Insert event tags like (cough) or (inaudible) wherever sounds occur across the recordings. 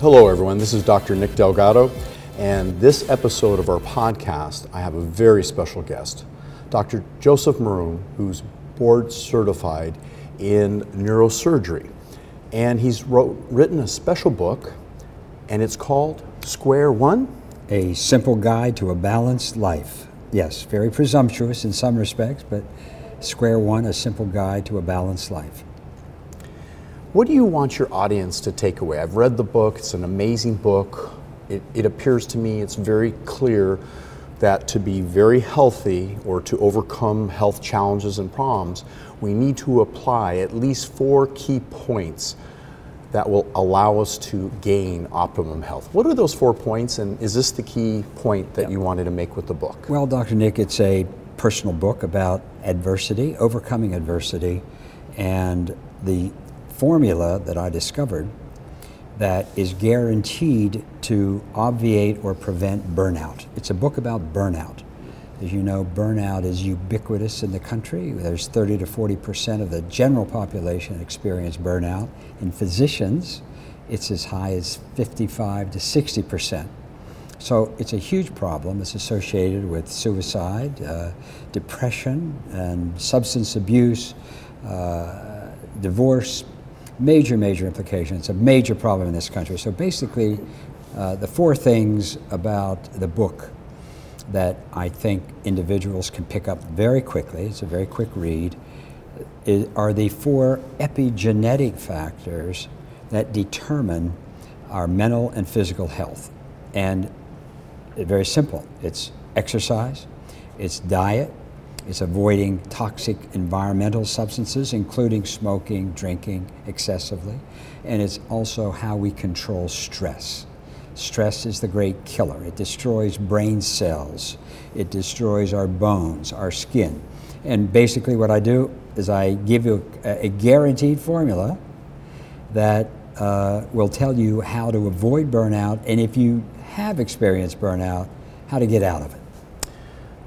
Hello, everyone. This is Dr. Nick Delgado, and this episode of our podcast, I have a very special guest, Dr. Joseph Maroon, who's board certified in neurosurgery. And he's wrote, written a special book, and it's called Square One A Simple Guide to a Balanced Life. Yes, very presumptuous in some respects, but Square One, A Simple Guide to a Balanced Life. What do you want your audience to take away? I've read the book, it's an amazing book. It, it, appears to me it's very clear that to be very healthy or to overcome health challenges and problems, we need to apply at least four key points that will allow us to gain optimum health. What are those four points, and is this the key point that you wanted to make with the book? Well, Dr. Nick, it's a personal book about adversity, overcoming adversity, and the formula that I discovered that is guaranteed to obviate or prevent burnout. It's a book about burnout. As you know, burnout is ubiquitous in the country. There's 30 to 40 percent of the general population experience burnout. In physicians, it's as high as 55 to 60 percent. So it's a huge problem. It's associated with suicide, uh, depression, and substance abuse, uh, divorce, major, major implications. It's a major problem in this country. So basically, uh, the four things about the book that I think individuals can pick up very quickly, it's a very quick read, is, are the four epigenetic factors that determine our mental and physical health. And very simple it's exercise, it's diet, it's avoiding toxic environmental substances, including smoking, drinking excessively, and it's also how we control stress. Stress is the great killer. It destroys brain cells, it destroys our bones, our skin. And basically, what I do is I give you a, a guaranteed formula that uh, will tell you how to avoid burnout, and if you have experienced burnout, how to get out of it.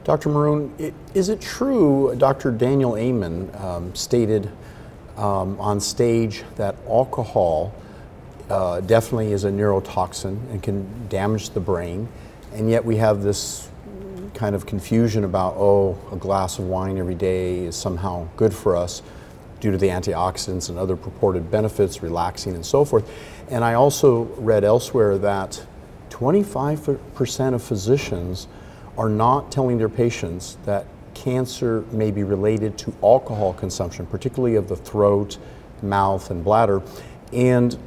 Dr. Maroon, is it true Dr. Daniel Amen um, stated um, on stage that alcohol uh, definitely is a neurotoxin and can damage the brain, and yet we have this kind of confusion about, oh, a glass of wine every day is somehow good for us due to the antioxidants and other purported benefits, relaxing and so forth. And I also read elsewhere that 25% of physicians are not telling their patients that cancer may be related to alcohol consumption, particularly of the throat, mouth, and bladder. And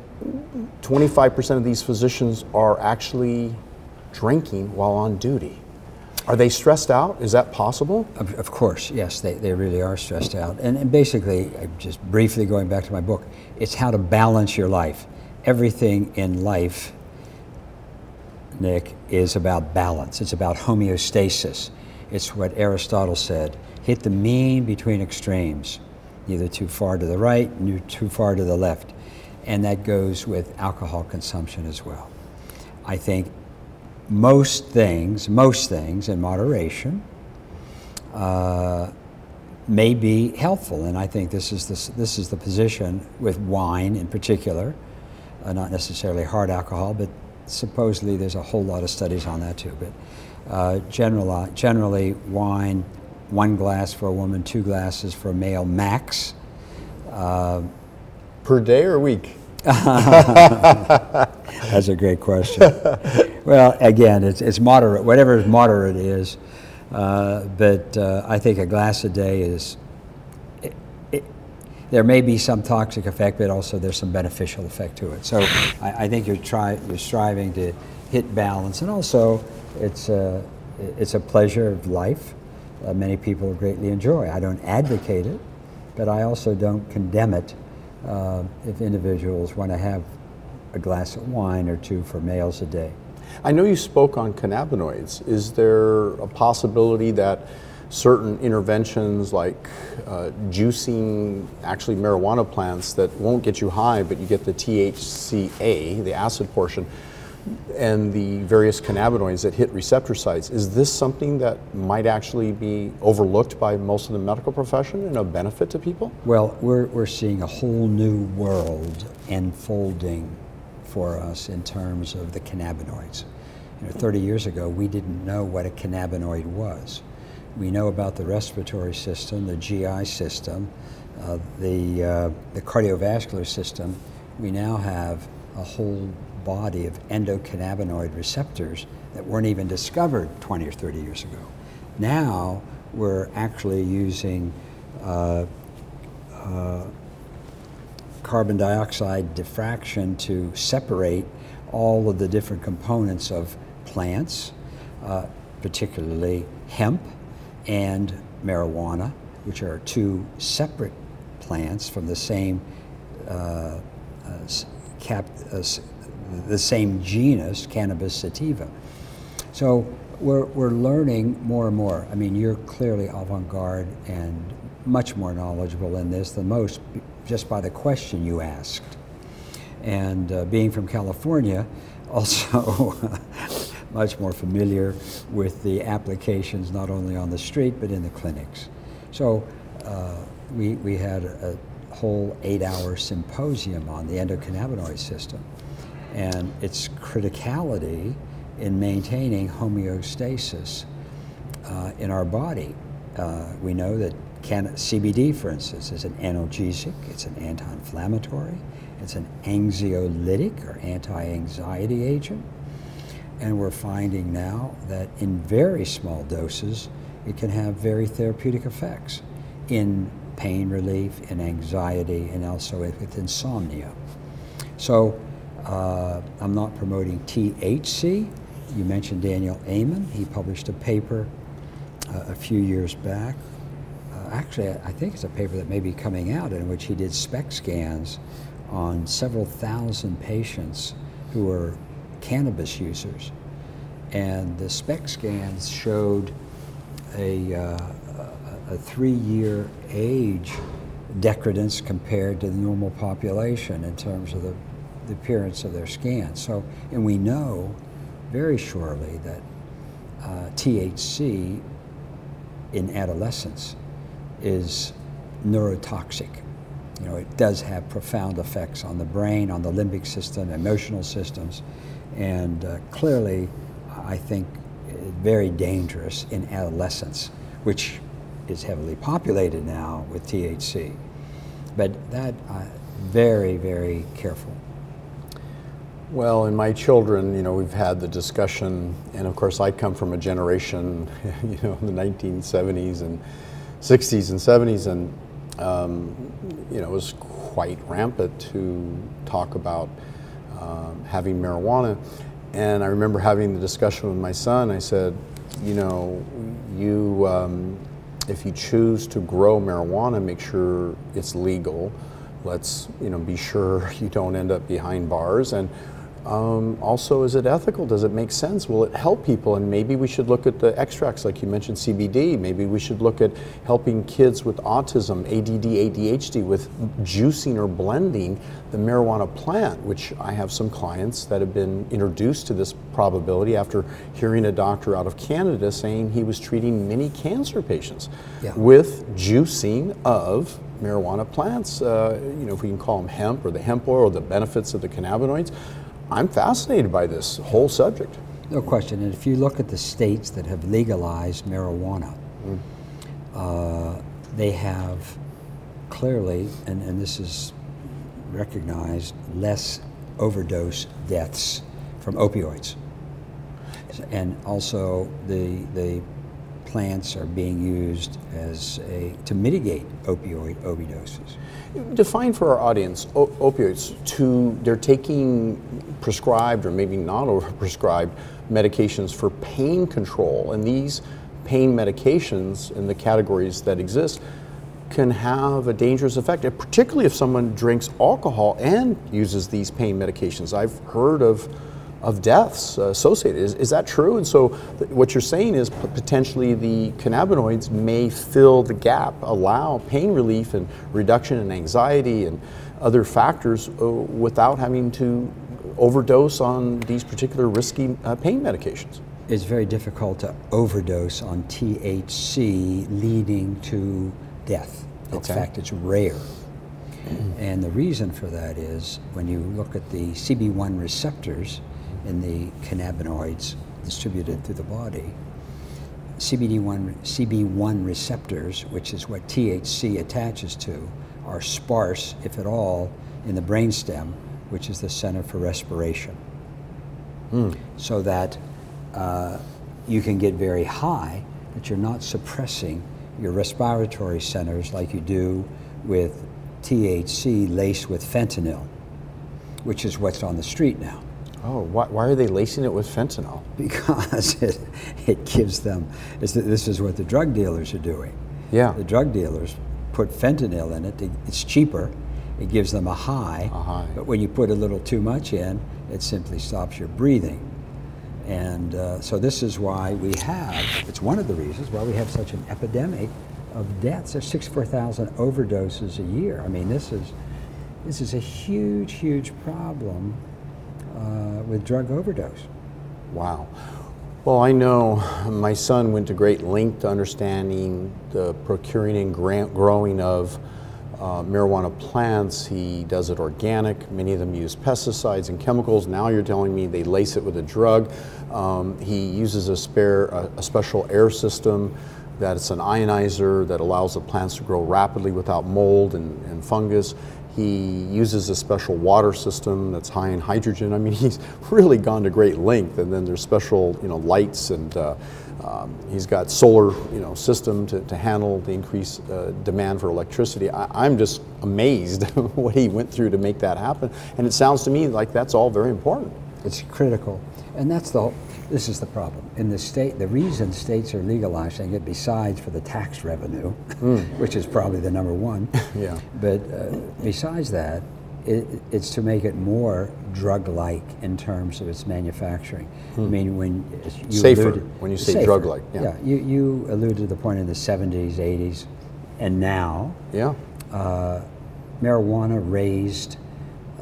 25% of these physicians are actually drinking while on duty. Are they stressed out? Is that possible? Of, of course, yes, they, they really are stressed out. And, and basically, just briefly going back to my book, it's how to balance your life. Everything in life Nick, is about balance. It's about homeostasis. It's what Aristotle said hit the mean between extremes, neither too far to the right, nor too far to the left. And that goes with alcohol consumption as well. I think most things, most things in moderation, uh, may be helpful. And I think this is the, this is the position with wine in particular, uh, not necessarily hard alcohol, but supposedly there's a whole lot of studies on that too, but uh, general, generally wine, one glass for a woman, two glasses for a male max. Uh, per day or week? (laughs) That's a great question. well, again, it's, it's moderate, whatever is moderate is. Uh, but uh, I think a glass a day is there may be some toxic effect, but also there's some beneficial effect to it. So I, I think you're try, you're striving to hit balance, and also it's a, it's a pleasure of life. Uh, many people greatly enjoy. I don't advocate it, but I also don't condemn it. Uh, if individuals want to have a glass of wine or two for males a day. I know you spoke on cannabinoids. Is there a possibility that certain interventions like uh, juicing actually marijuana plants that won't get you high, but you get the THCA, the acid portion, and the various cannabinoids that hit receptor sites. Is this something that might actually be overlooked by most of the medical profession and a benefit to people? Well, we're, we're seeing a whole new world unfolding for us in terms of the cannabinoids. You know, 30 years ago, we didn't know what a cannabinoid was. We know about the respiratory system, the GI system, uh, the, uh, the cardiovascular system. We now have a whole body of endocannabinoid receptors that weren't even discovered 20 or 30 years ago. Now we're actually using uh, uh, carbon dioxide diffraction to separate all of the different components of plants, uh, particularly hemp and marijuana, which are two separate plants from the same uh, uh, cap, uh, the same genus, Cannabis sativa. So we're, we're learning more and more. I mean, you're clearly avant garde and much more knowledgeable in this than most just by the question you asked. And uh, being from California, (laughs) also much more familiar with the applications not only on the street but in the clinics. So uh, we, we had a whole eight hour symposium on the endocannabinoid system and its criticality in maintaining homeostasis uh, in our body. Uh, we know that can, CBD, for instance, is an analgesic, it's an anti inflammatory, it's an anxiolytic or anti anxiety agent. And we're finding now that in very small doses, it can have very therapeutic effects in pain relief, in anxiety, and also with insomnia. So uh, I'm not promoting THC. You mentioned Daniel Amen. He published a paper uh, a few years back. Uh, actually, I think it's a paper that may be coming out in which he did SPECT scans on several thousand patients who were cannabis users. And the SPECT scans showed a, uh, a three year age decadence compared to the normal population in terms of the, the appearance of their scans. So, and we know very surely that uh, THC in adolescence is neurotoxic. You know, it does have profound effects on the brain, on the limbic system, emotional systems, and uh, clearly, I think, very dangerous in adolescence, which is heavily populated now with THC. But that, uh, very, very careful. Well, in my children, you know, we've had the discussion, and of course, I come from a generation, (laughs) you know, in the 1970s and 60s and 70s, and um, you know, it was quite rampant to talk about um, having marijuana. And I remember having the discussion with my son. I said, you know, you, um, if you choose to grow marijuana, make sure it's legal. Let's, you know, be sure (laughs) you don't end up behind bars. And um, also, is it ethical? Does it make sense? Will it help people? And maybe we should look at the extracts, like you mentioned CBD. Maybe we should look at helping kids with autism, ADD, ADHD, with juicing or blending the marijuana plant, which I have some clients that have been introduced to this probability after hearing a doctor out of Canada saying he was treating many cancer patients Yeah. with juicing of marijuana plants. Uh, you know, if we can call them hemp or the hemp oil or the benefits of the cannabinoids. I'm fascinated by this whole subject. No question. And if you look at the states that have legalized marijuana, uh, they have clearly, and, and this is recognized, less overdose deaths from opioids. And also, the, the plants are being used as a, to mitigate opioid overdoses. Define for our audience opioids. To they're taking prescribed or maybe not (laughs) overprescribed medications for pain control, and these pain medications in the categories that exist can have a dangerous effect, particularly if someone drinks alcohol and uses these pain medications. I've heard of of deaths uh, associated. Is, is that true? And so, th- what you're saying is p- potentially the cannabinoids may fill the gap, allow pain relief and reduction in anxiety and other factors uh, without having to overdose on these particular risky uh, pain medications. It's very difficult to overdose on THC leading to death. In Okay. fact, it's rare. And the reason for that is when you look at the CB1 receptors in the cannabinoids distributed through the body, CBD1, CB1 receptors, which is what THC attaches to, are sparse, if at all, in the brainstem, which is the center for respiration. So that uh, you can get very high, but you're not suppressing your respiratory centers like you do with THC laced with fentanyl, which is what's on the street now Oh, why, why are they lacing it with fentanyl? (laughs) because it, it gives them, this is what the drug dealers are doing. Yeah. The drug dealers put fentanyl in it, it's cheaper, it gives them a high, A high. but when you put a little too much in, it simply stops your breathing. And uh, so this is why we have, it's one of the reasons why we have such an epidemic of deaths. There's 64,000 overdoses a year. I mean, this is, this is a huge, huge problem uh, with drug overdose. Wow. Well, I know my son went to great length to understanding the procuring and growing of uh, marijuana plants. He does it organic. Many of them use pesticides and chemicals. Now you're telling me they lace it with a drug. Um, he uses a spare, a, a special air system that it's an ionizer that allows the plants to grow rapidly without mold and, and fungus. He uses a special water system that's high in hydrogen. I mean, (laughs) he's really gone to great length. And then there's special, you know, lights and uh, um, he's got solar, you know, system to, to handle the increased uh, demand for electricity. I, I'm just amazed (laughs) what he went through to make that happen. And it sounds to me like that's all very important. It's critical. And that's the, this is the problem. In the state, the reason states are legalizing it, besides for the tax revenue, (laughs) which is probably the number one, (laughs) Yeah. but uh, besides that, it, it's to make it more drug-like in terms of its manufacturing. I mean, when you Safer, alluded- when you say safer, drug-like, yeah. you, you alluded to the point in the 70s, 80s, and now Yeah. uh, marijuana raised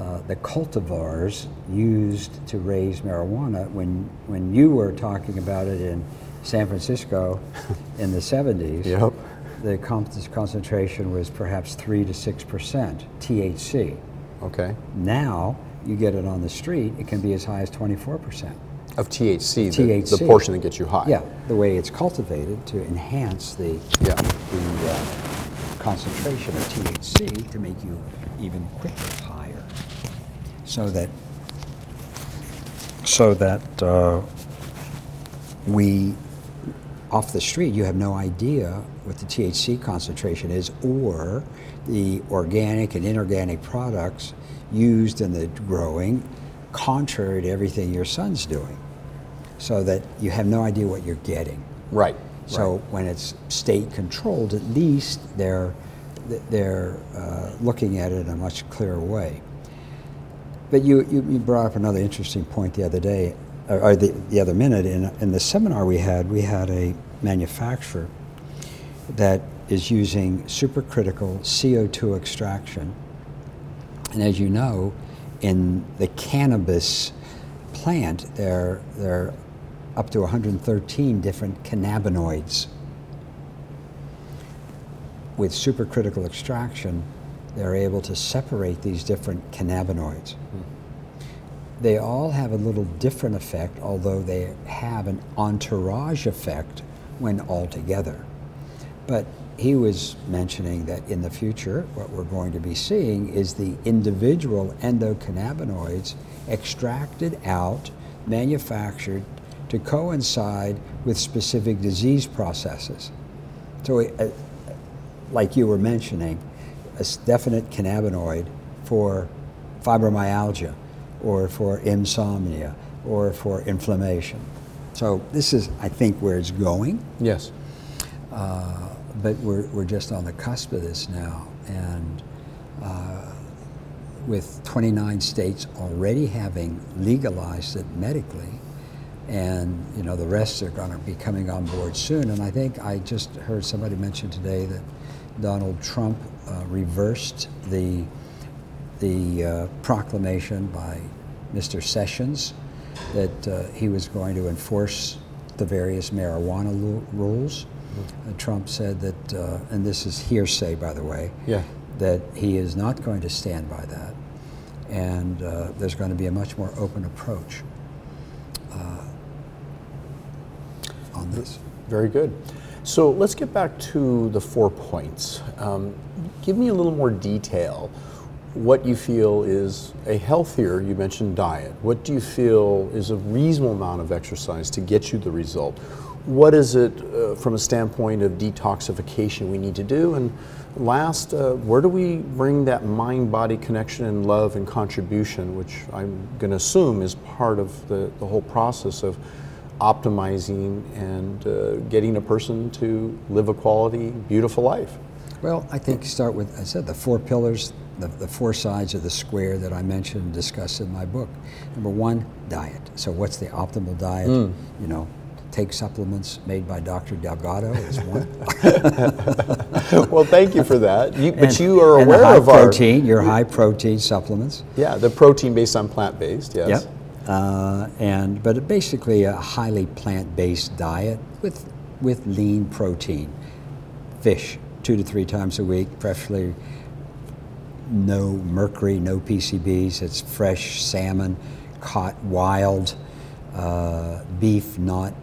uh, the cultivars used to raise marijuana. When when you were talking about it in San Francisco in the 70s, (laughs) Yep. the concentration was perhaps three to six percent THC. Okay. Now you get it on the street, it can be as high as 24 percent. Of THC, the, the portion that gets you high. Yeah, the way it's cultivated to enhance the Yeah. the uh, concentration of THC to make you even quicker so that so that uh, we off the street you have no idea what the THC concentration is or the organic and inorganic products used in the growing contrary to everything your son's doing so that you have no idea what you're getting Right. so right. when it's state controlled, at least they're they're uh, looking at it in a much clearer way. But you, you, you brought up another interesting point the other day, or, or the, the other minute. In, in the seminar we had, we had a manufacturer that is using supercritical CO2 extraction. And as you know, in the cannabis plant, there, there are up to 113 different cannabinoids. With supercritical extraction, they're able to separate these different cannabinoids. They all have a little different effect, although they have an entourage effect when all together. But he was mentioning that in the future, what we're going to be seeing is the individual endocannabinoids extracted out, manufactured to coincide with specific disease processes. So, uh, like you were mentioning, a definite cannabinoid for fibromyalgia or for insomnia or for inflammation. So, this is, I think, where it's going Yes. but we're, we're just on the cusp of this now. And uh, with 29 states already having legalized it medically, and you know the rest are going to be coming on board soon. And I think I just heard somebody mention today that Donald Trump uh, reversed the the uh, proclamation by Mr. Sessions that uh, he was going to enforce the various marijuana rules. Uh, Trump said that, uh, and this is hearsay, by the way, Yeah. that he is not going to stand by that, and uh, there's going to be a much more open approach uh, on this. Very good. So let's get back to the four points. Um, give me a little more detail. What you feel is a healthier, you mentioned diet. What do you feel is a reasonable amount of exercise to get you the result? What is it uh, from a standpoint of detoxification we need to do? And last, uh, where do we bring that mind body connection and love and contribution, which I'm going to assume is part of the, the whole process of optimizing and uh, getting a person to live a quality, beautiful life? Well, I think start with, I said, the four pillars, the, the four sides of the square that I mentioned and discussed in my book. Number one, diet. So, what's the optimal diet? Mm. You know, take supplements made by Dr. Delgado is one. (laughs) well, thank you for that. You, but you are and aware of our protein, your high protein supplements. yeah the protein based on plant based. Yes. Yep. Uh, and but basically a highly plant-based diet with with lean protein, fish two to three times a week, preferably no mercury, no PCBs. It's fresh salmon, caught wild, uh, beef not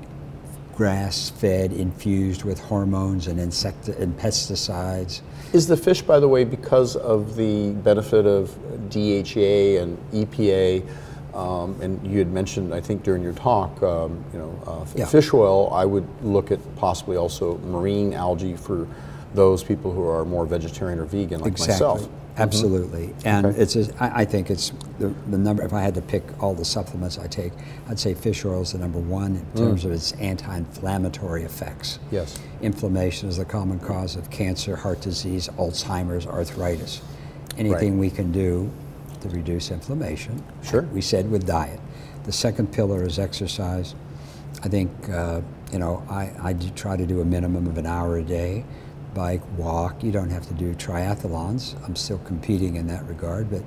grass-fed, infused with hormones and insect and pesticides. Is the fish, by the way, because of the benefit of DHA and EPA? Um, and you had mentioned, I think, during your talk, um, you know, uh, Yeah. fish oil. I would look at possibly also marine algae for those people who are more vegetarian or vegan, like exactly. myself. Absolutely, and Okay. it's. A, I, I think it's the, the number. If I had to pick all the supplements I take, I'd say fish oil is the number one in terms of its anti-inflammatory effects. Yes. Inflammation is the common cause of cancer, heart disease, Alzheimer's, arthritis. Anything Right. we can do to reduce inflammation. Sure. We said with diet. The second pillar is exercise. I think uh, you know I, I try to do a minimum of an hour a day, bike, walk. You don't have to do triathlons. I'm still competing in that regard, but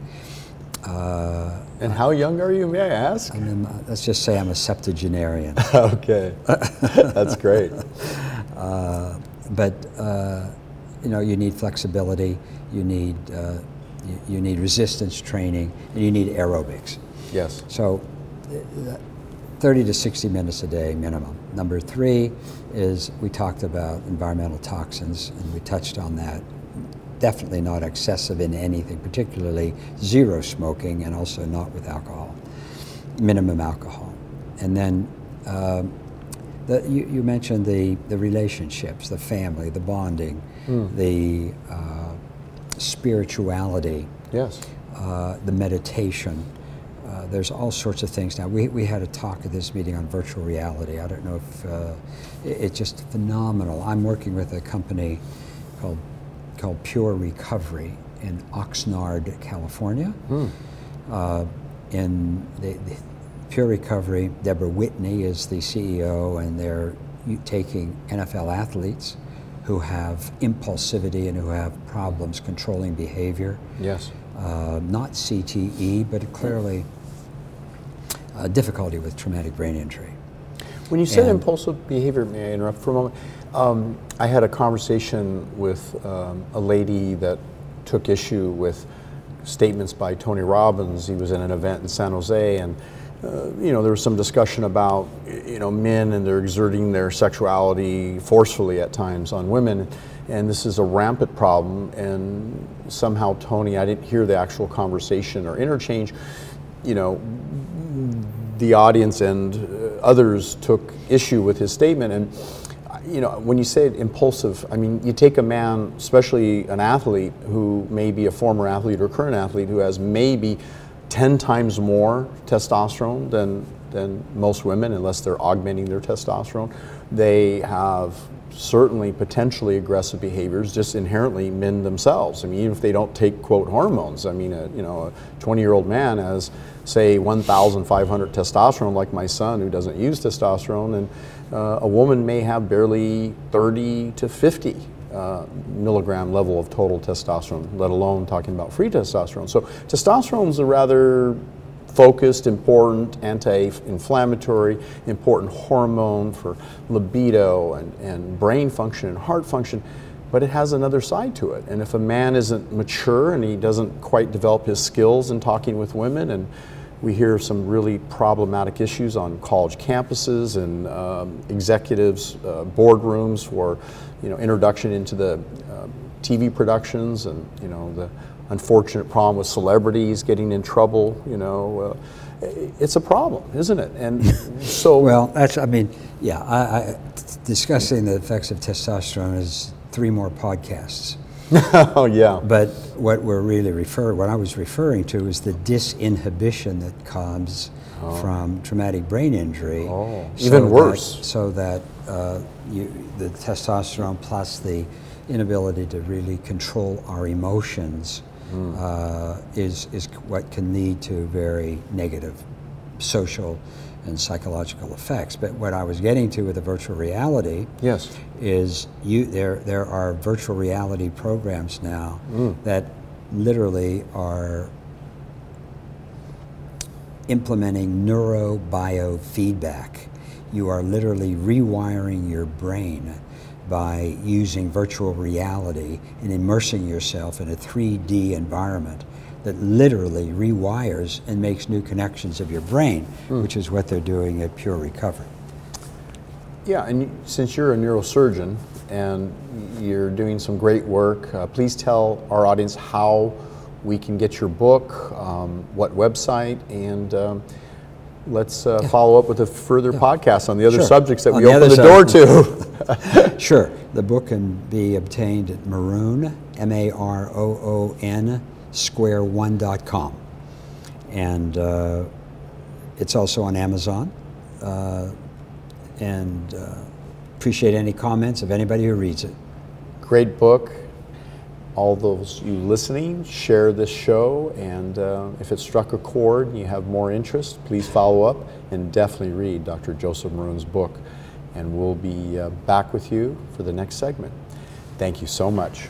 uh, And how young are you, may I ask? I'm, uh, let's just say I'm a septuagenarian. (laughs) okay, that's great. (laughs) Uh, but uh, you know, you need flexibility. You need uh, you, you need resistance training, and you need aerobics. Yes. So, uh, 30 to 60 minutes a day minimum. Number three is we talked about environmental toxins, and we touched on that. Definitely not excessive in anything, particularly zero smoking, and also not with alcohol, minimum alcohol. And then um, the, you, you mentioned the, the relationships, the family, the bonding, the uh, spirituality Yes. uh, the meditation. Uh, there's all sorts of things now. We, we had a talk at this meeting on virtual reality. I don't know if uh, it, it's just phenomenal. I'm working with a company called called Pure Recovery in Oxnard, California. Uh, in the, the Pure Recovery, Deborah Whitney is the CEO, and they're taking NFL athletes who have impulsivity and who have problems controlling behavior Yes. uh, not CTE, but clearly uh, difficulty with traumatic brain injury. When you said And- impulsive behavior, may I interrupt for a moment? Um, I had a conversation with um, a lady that took issue with statements by Tony Robbins. He was at an event in San Jose, and uh, you know there was some discussion about you know men and they're exerting their sexuality forcefully at times on women, and this is a rampant problem. And somehow Tony, I didn't hear the actual conversation or interchange. You know, the audience and uh, others took issue with his statement. And, you know, when you say impulsive, I mean, you take a man, especially an athlete who may be a former athlete or current athlete who has maybe 10 times more testosterone than, than most women, unless they're augmenting their testosterone. They have certainly potentially aggressive behaviors just inherently men themselves i mean even if they don't take quote hormones i mean a, you know a 20 year old man has say 1500 testosterone like my son who doesn't use testosterone and uh, a woman may have barely 30 to 50 uh, milligram level of total testosterone let alone talking about free testosterone so testosterone is a rather focused, important, anti-inflammatory, important hormone for libido and, and brain function and heart function. but it has another side to it. And if a man isn't mature and he doesn't quite develop his skills in talking with women, and we hear some really problematic issues on college campuses and um, executives' uh, boardrooms for, you know, introduction into the uh, TV productions, and you know the unfortunate problem with celebrities getting in trouble. You know, uh, it's a problem, isn't it? And (laughs) so, Well, that's, I mean, yeah, I, I, discussing the effects of testosterone is three more podcasts. (laughs) oh yeah, But what we're really refer, what I was referring to is the disinhibition that comes from traumatic brain injury. Oh, so even that- worse. so that uh, you, the testosterone plus the inability to really control our emotions Hmm. uh, is, is what can lead to very negative social and psychological effects. But what I was getting to with the virtual reality yes, is you there there are virtual reality programs now mm. that literally are implementing neurobiofeedback. You are literally rewiring your brain by using virtual reality and immersing yourself in a 3D environment that literally rewires and makes new connections of your brain, which is what they're doing at Pure Recovery. yeah. And since you're a neurosurgeon and you're doing some great work, uh, please tell our audience how we can get your book, um, what website, and um, let's uh, follow up with a further podcast on the other Sure. subjects that On we the open the door to. (laughs) (laughs) Sure. The book can be obtained at Maroon, M A R O O N, square one dot com. And uh, it's also on Amazon. Uh, and uh, appreciate any comments of anybody who reads it. Great book. All those you listening, share this show, and uh, if it struck a chord and you have more interest, please follow up and definitely read Dr. Joseph Maroon's book. And we'll be uh, back with you for the next segment. Thank you so much.